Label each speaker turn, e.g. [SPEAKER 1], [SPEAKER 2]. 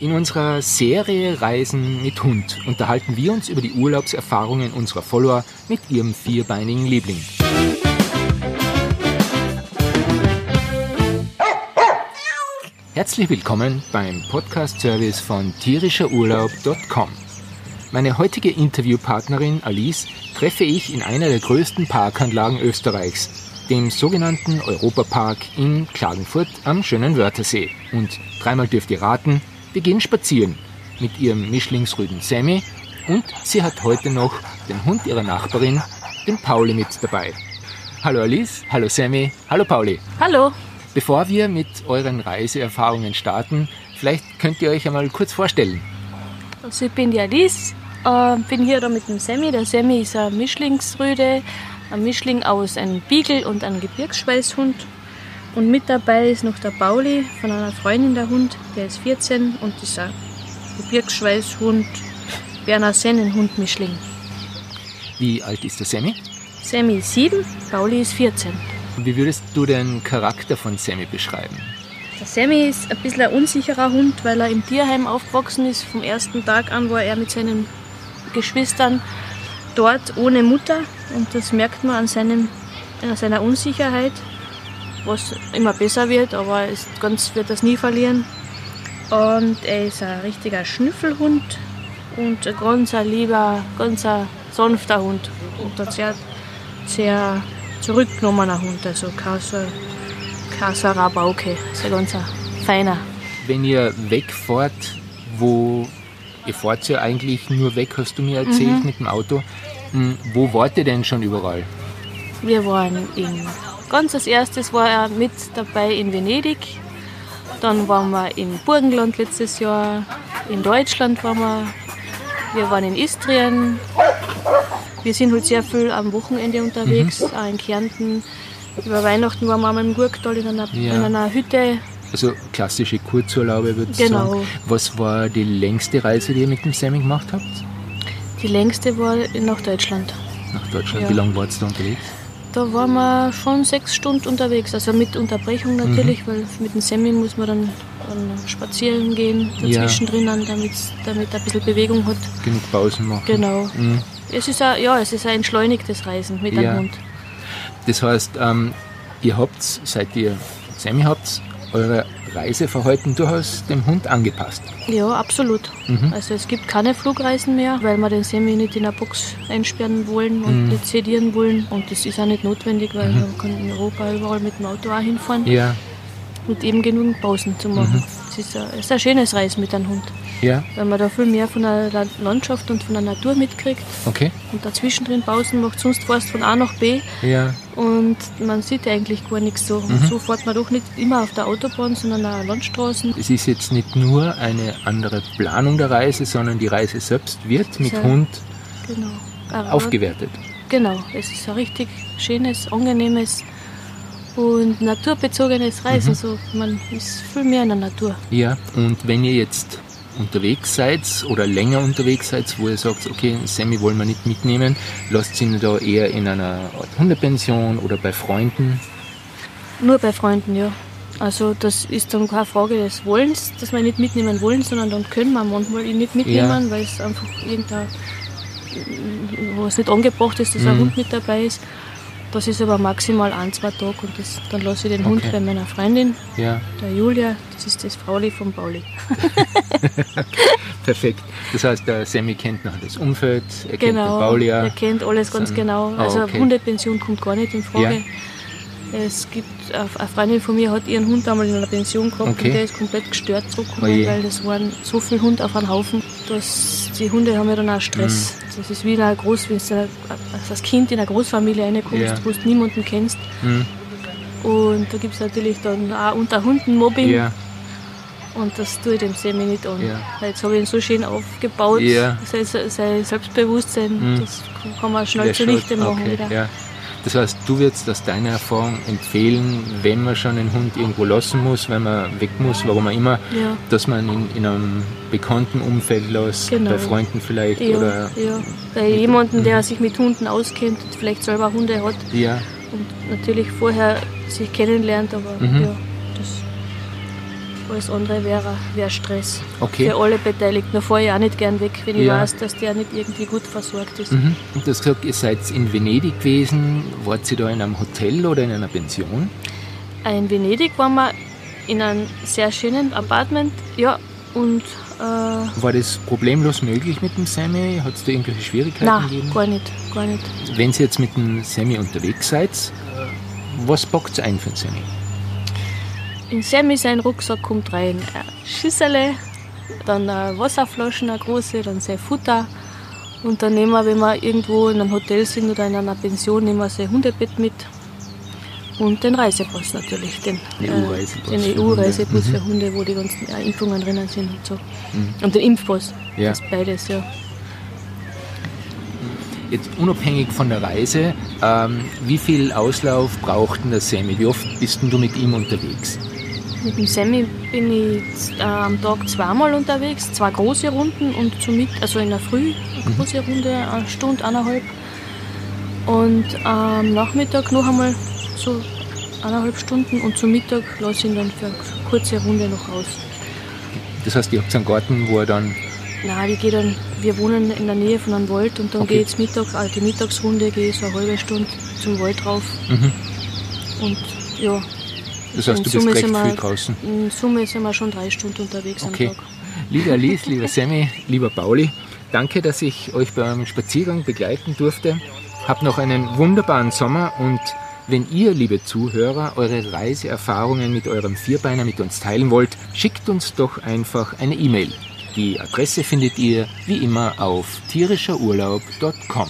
[SPEAKER 1] In unserer Serie Reisen mit Hund unterhalten wir uns über die Urlaubserfahrungen unserer Follower mit ihrem vierbeinigen Liebling. Herzlich willkommen beim Podcast-Service von tierischerurlaub.com. Meine heutige Interviewpartnerin Alice treffe ich in einer der größten Parkanlagen Österreichs, dem sogenannten Europapark in Klagenfurt am schönen Wörthersee. Und dreimal dürft ihr raten, wir gehen spazieren mit ihrem Mischlingsrüden Sammy und sie hat heute noch den Hund ihrer Nachbarin, den Pauli, mit dabei. Hallo Alice, hallo Sammy, hallo Pauli.
[SPEAKER 2] Hallo.
[SPEAKER 1] Bevor wir mit euren Reiseerfahrungen starten, vielleicht könnt ihr euch einmal kurz vorstellen.
[SPEAKER 2] Also ich bin die Alice, äh, bin hier da mit dem Sammy. Der Sammy ist ein Mischlingsrüde, ein Mischling aus einem Beagle und einem Gebirgsschweißhund. Und mit dabei ist noch der Pauli von einer Freundin der Hund, der ist 14 und ein Gebirgsschweißhund, Berner Sennenhund-Mischling.
[SPEAKER 1] Wie alt ist der Sammy?
[SPEAKER 2] Sammy ist 7, Pauli ist 14.
[SPEAKER 1] Wie würdest du den Charakter von Sammy beschreiben?
[SPEAKER 2] Der Sammy ist ein bisschen ein unsicherer Hund, weil er im Tierheim aufgewachsen ist. Vom ersten Tag an war er mit seinen Geschwistern dort ohne Mutter. Und das merkt man an, seinem, an seiner Unsicherheit, was immer besser wird, aber es, ganz wird das nie verlieren. Und er ist ein richtiger Schnüffelhund und ein ganz ein lieber, ganz ein sanfter Hund. Und ein sehr, sehr zurückgenommener Hund, also kein so, kein so ein Rabauke, ist ein ganz ein feiner.
[SPEAKER 1] Wenn ihr wegfahrt, wo ihr fahrt ja eigentlich nur weg, hast du mir erzählt,
[SPEAKER 2] Mhm.
[SPEAKER 1] mit dem Auto. Hm, Wo wart ihr denn schon überall?
[SPEAKER 2] Wir waren in, ganz als erstes war er mit dabei in Venedig. Dann waren wir im Burgenland letztes Jahr. In Deutschland waren wir. Wir waren in Istrien. Wir sind halt sehr viel am Wochenende unterwegs,
[SPEAKER 1] Mhm.
[SPEAKER 2] auch in Kärnten. Über Weihnachten waren wir einmal im Gurktal in einer,
[SPEAKER 1] Ja.
[SPEAKER 2] in einer Hütte.
[SPEAKER 1] Also klassische Kurzurlaube, würde ich
[SPEAKER 2] Genau.
[SPEAKER 1] sagen. Was war die längste Reise, die ihr mit dem Sammy gemacht habt?
[SPEAKER 2] Die längste war nach Deutschland.
[SPEAKER 1] Nach Deutschland.
[SPEAKER 2] Ja.
[SPEAKER 1] Wie lange wart ihr da unterwegs?
[SPEAKER 2] Da waren wir schon sechs Stunden unterwegs, also mit Unterbrechung natürlich, weil mit dem Semi muss man dann, dann spazieren gehen,
[SPEAKER 1] Ja.
[SPEAKER 2] dazwischen drinnen, damit damit er ein bisschen Bewegung hat.
[SPEAKER 1] Genug Pausen machen.
[SPEAKER 2] Genau.
[SPEAKER 1] Mhm.
[SPEAKER 2] Es ist ein, ja, es ist ein entschleunigtes Reisen mit
[SPEAKER 1] Ja.
[SPEAKER 2] einem Hund.
[SPEAKER 1] Das heißt, ähm, ihr habt, seit ihr Sammy habt, eure Reiseverhalten durchaus dem Hund angepasst.
[SPEAKER 2] Ja, absolut.
[SPEAKER 1] Mhm.
[SPEAKER 2] Also es gibt keine Flugreisen mehr, weil wir den Semi nicht in eine Box einsperren wollen und
[SPEAKER 1] Mhm.
[SPEAKER 2] nicht sedieren wollen. Und das ist auch nicht notwendig, weil man kann in Europa überall mit dem Auto auch hinfahren
[SPEAKER 1] Ja,
[SPEAKER 2] und eben genug Pausen zu machen. Es ist, ein, es ist ein schönes Reisen mit einem Hund.
[SPEAKER 1] ja,
[SPEAKER 2] weil man da viel mehr von der La- Landschaft und von der Natur mitkriegt
[SPEAKER 1] okay.
[SPEAKER 2] und dazwischen drin Pausen macht, sonst fährst von A nach B
[SPEAKER 1] Ja,
[SPEAKER 2] und man sieht eigentlich gar nichts so.
[SPEAKER 1] Mhm.
[SPEAKER 2] So fährt man doch nicht immer auf der Autobahn, sondern auch Landstraßen.
[SPEAKER 1] es ist jetzt nicht nur eine andere Planung der Reise, sondern die Reise selbst wird mit
[SPEAKER 2] So.
[SPEAKER 1] Hund
[SPEAKER 2] Genau.
[SPEAKER 1] Aufgewertet.
[SPEAKER 2] Genau, es ist ein richtig schönes, angenehmes und naturbezogenes Reisen.
[SPEAKER 1] Mhm.
[SPEAKER 2] So, man ist viel mehr in der Natur.
[SPEAKER 1] Ja, und wenn ihr jetzt unterwegs seid oder länger unterwegs seid, wo ihr sagt, okay, Sammy wollen wir nicht mitnehmen, lasst ihn da eher in einer Art Hundepension oder bei Freunden.
[SPEAKER 2] Nur bei Freunden, ja. Also das ist dann keine Frage des Wollens, dass wir ihn nicht mitnehmen wollen, sondern dann können wir manchmal ihn nicht mitnehmen, weil es einfach irgendein, wo es nicht angebracht ist, dass ein
[SPEAKER 1] Mhm.
[SPEAKER 2] Hund mit dabei ist. Das ist aber maximal ein, zwei Tage und das, dann lasse ich den Hund
[SPEAKER 1] Okay.
[SPEAKER 2] bei meiner Freundin,
[SPEAKER 1] Ja,
[SPEAKER 2] der Julia, das ist das Frauli von Pauli.
[SPEAKER 1] perfekt. Das heißt, der Sammy kennt noch das Umfeld, er kennt den
[SPEAKER 2] Genau,
[SPEAKER 1] Paulia.
[SPEAKER 2] er kennt alles ganz genau.
[SPEAKER 1] Ah,
[SPEAKER 2] Also
[SPEAKER 1] okay.
[SPEAKER 2] Hundepension kommt gar nicht in Frage. Es gibt, eine Freundin von mir hat ihren Hund einmal in einer Pension gehabt
[SPEAKER 1] Okay.
[SPEAKER 2] und der ist komplett gestört zurückgekommen,
[SPEAKER 1] Oje.
[SPEAKER 2] weil das waren so viele Hunde auf einen Haufen, dass die Hunde haben ja dann auch Stress.
[SPEAKER 1] Mhm.
[SPEAKER 2] Das ist wie in einer Groß, wenn du als Kind in eine Großfamilie reinkommst,
[SPEAKER 1] Ja.
[SPEAKER 2] wo du niemanden kennst.
[SPEAKER 1] Hm,
[SPEAKER 2] Und da gibt es natürlich dann auch unter Hunden Mobbing
[SPEAKER 1] ja,
[SPEAKER 2] und das tue ich dem Semi nicht an.
[SPEAKER 1] Ja.
[SPEAKER 2] Jetzt habe ich ihn so schön aufgebaut, sein, sein Selbstbewusstsein,
[SPEAKER 1] Mhm.
[SPEAKER 2] das kann man schnell
[SPEAKER 1] der
[SPEAKER 2] zunichte machen
[SPEAKER 1] okay,
[SPEAKER 2] wieder.
[SPEAKER 1] Das heißt, du würdest aus deiner Erfahrung empfehlen, wenn man schon einen Hund irgendwo lassen muss, wenn man weg muss, warum auch immer,
[SPEAKER 2] Ja.
[SPEAKER 1] dass man ihn in einem bekannten Umfeld lässt,
[SPEAKER 2] Genau.
[SPEAKER 1] bei Freunden vielleicht
[SPEAKER 2] Ja,
[SPEAKER 1] oder
[SPEAKER 2] ja. Bei jemandem, der sich mit Hunden auskennt und vielleicht selber Hunde hat
[SPEAKER 1] ja,
[SPEAKER 2] und natürlich vorher sich kennenlernt, aber
[SPEAKER 1] Mhm.
[SPEAKER 2] ja, das Alles andere wäre wär Stress
[SPEAKER 1] Okay.
[SPEAKER 2] für alle Beteiligten. Da fahre ich auch nicht gern weg, wenn ich
[SPEAKER 1] Ja.
[SPEAKER 2] weiß, dass der nicht irgendwie gut versorgt ist.
[SPEAKER 1] Mhm. Und du hast gesagt, ihr seid in Venedig gewesen. Wart ihr da in einem Hotel oder in einer Pension?
[SPEAKER 2] In Venedig waren wir in einem sehr schönen Apartment, ja, und äh,
[SPEAKER 1] War das problemlos möglich mit dem Sammy? Hat es da irgendwelche Schwierigkeiten
[SPEAKER 2] nein,
[SPEAKER 1] gegeben?
[SPEAKER 2] gar nicht, gar nicht.
[SPEAKER 1] Wenn ihr jetzt mit dem Sammy unterwegs seid, äh, was packt ihr ein für den Sammy?
[SPEAKER 2] In Sammy sein Rucksack kommt rein ein Schüssele, dann eine Wasserflaschen, eine große, dann sein Futter. Und dann nehmen wir, wenn wir irgendwo in einem Hotel sind oder in einer Pension, nehmen wir sein Hundebett mit. Und den Reisepass natürlich, den
[SPEAKER 1] Den
[SPEAKER 2] äh,
[SPEAKER 1] EU-Reisepass
[SPEAKER 2] den
[SPEAKER 1] für
[SPEAKER 2] EU-Reisepass
[SPEAKER 1] Hunde.
[SPEAKER 2] für Hunde, wo die ganzen Impfungen drinnen sind und so. Und den Impfpass,
[SPEAKER 1] Ja.
[SPEAKER 2] das beides, ja.
[SPEAKER 1] Jetzt unabhängig von der Reise, ähm, wie viel Auslauf braucht denn der Sammy? Wie oft bist denn du mit ihm unterwegs?
[SPEAKER 2] Mit dem Sammy bin ich äh, am Tag zweimal unterwegs, zwei große Runden und zum also in der Früh eine große Runde, eine Stunde, eineinhalb. Und am Nachmittag noch einmal so eineinhalb Stunden und zum Mittag lasse ich ihn dann für eine kurze Runde noch aus.
[SPEAKER 1] Das heißt, ihr habt einen Garten, wo er dann
[SPEAKER 2] Nein, ich gehe dann, wir wohnen in der Nähe von einem Wald und dann
[SPEAKER 1] Okay.
[SPEAKER 2] gehe ich Mittag, also die Mittagsrunde, gehe ich so eine halbe Stunde zum Wald rauf.
[SPEAKER 1] Mhm.
[SPEAKER 2] Und ja.
[SPEAKER 1] Das heißt,
[SPEAKER 2] in
[SPEAKER 1] du bist
[SPEAKER 2] Summe
[SPEAKER 1] recht
[SPEAKER 2] sind wir-
[SPEAKER 1] viel draußen.
[SPEAKER 2] In Summe sind wir schon drei Stunden unterwegs
[SPEAKER 1] Okay.
[SPEAKER 2] am Tag.
[SPEAKER 1] Liebe Alice, lieber Sammy, lieber Pauli, danke, dass ich euch beim Spaziergang begleiten durfte. Habt noch einen wunderbaren Sommer und wenn ihr, liebe Zuhörer, eure Reiseerfahrungen mit eurem Vierbeiner mit uns teilen wollt, schickt uns doch einfach eine E-Mail. Die Adresse findet ihr wie immer auf tierischerurlaub.com.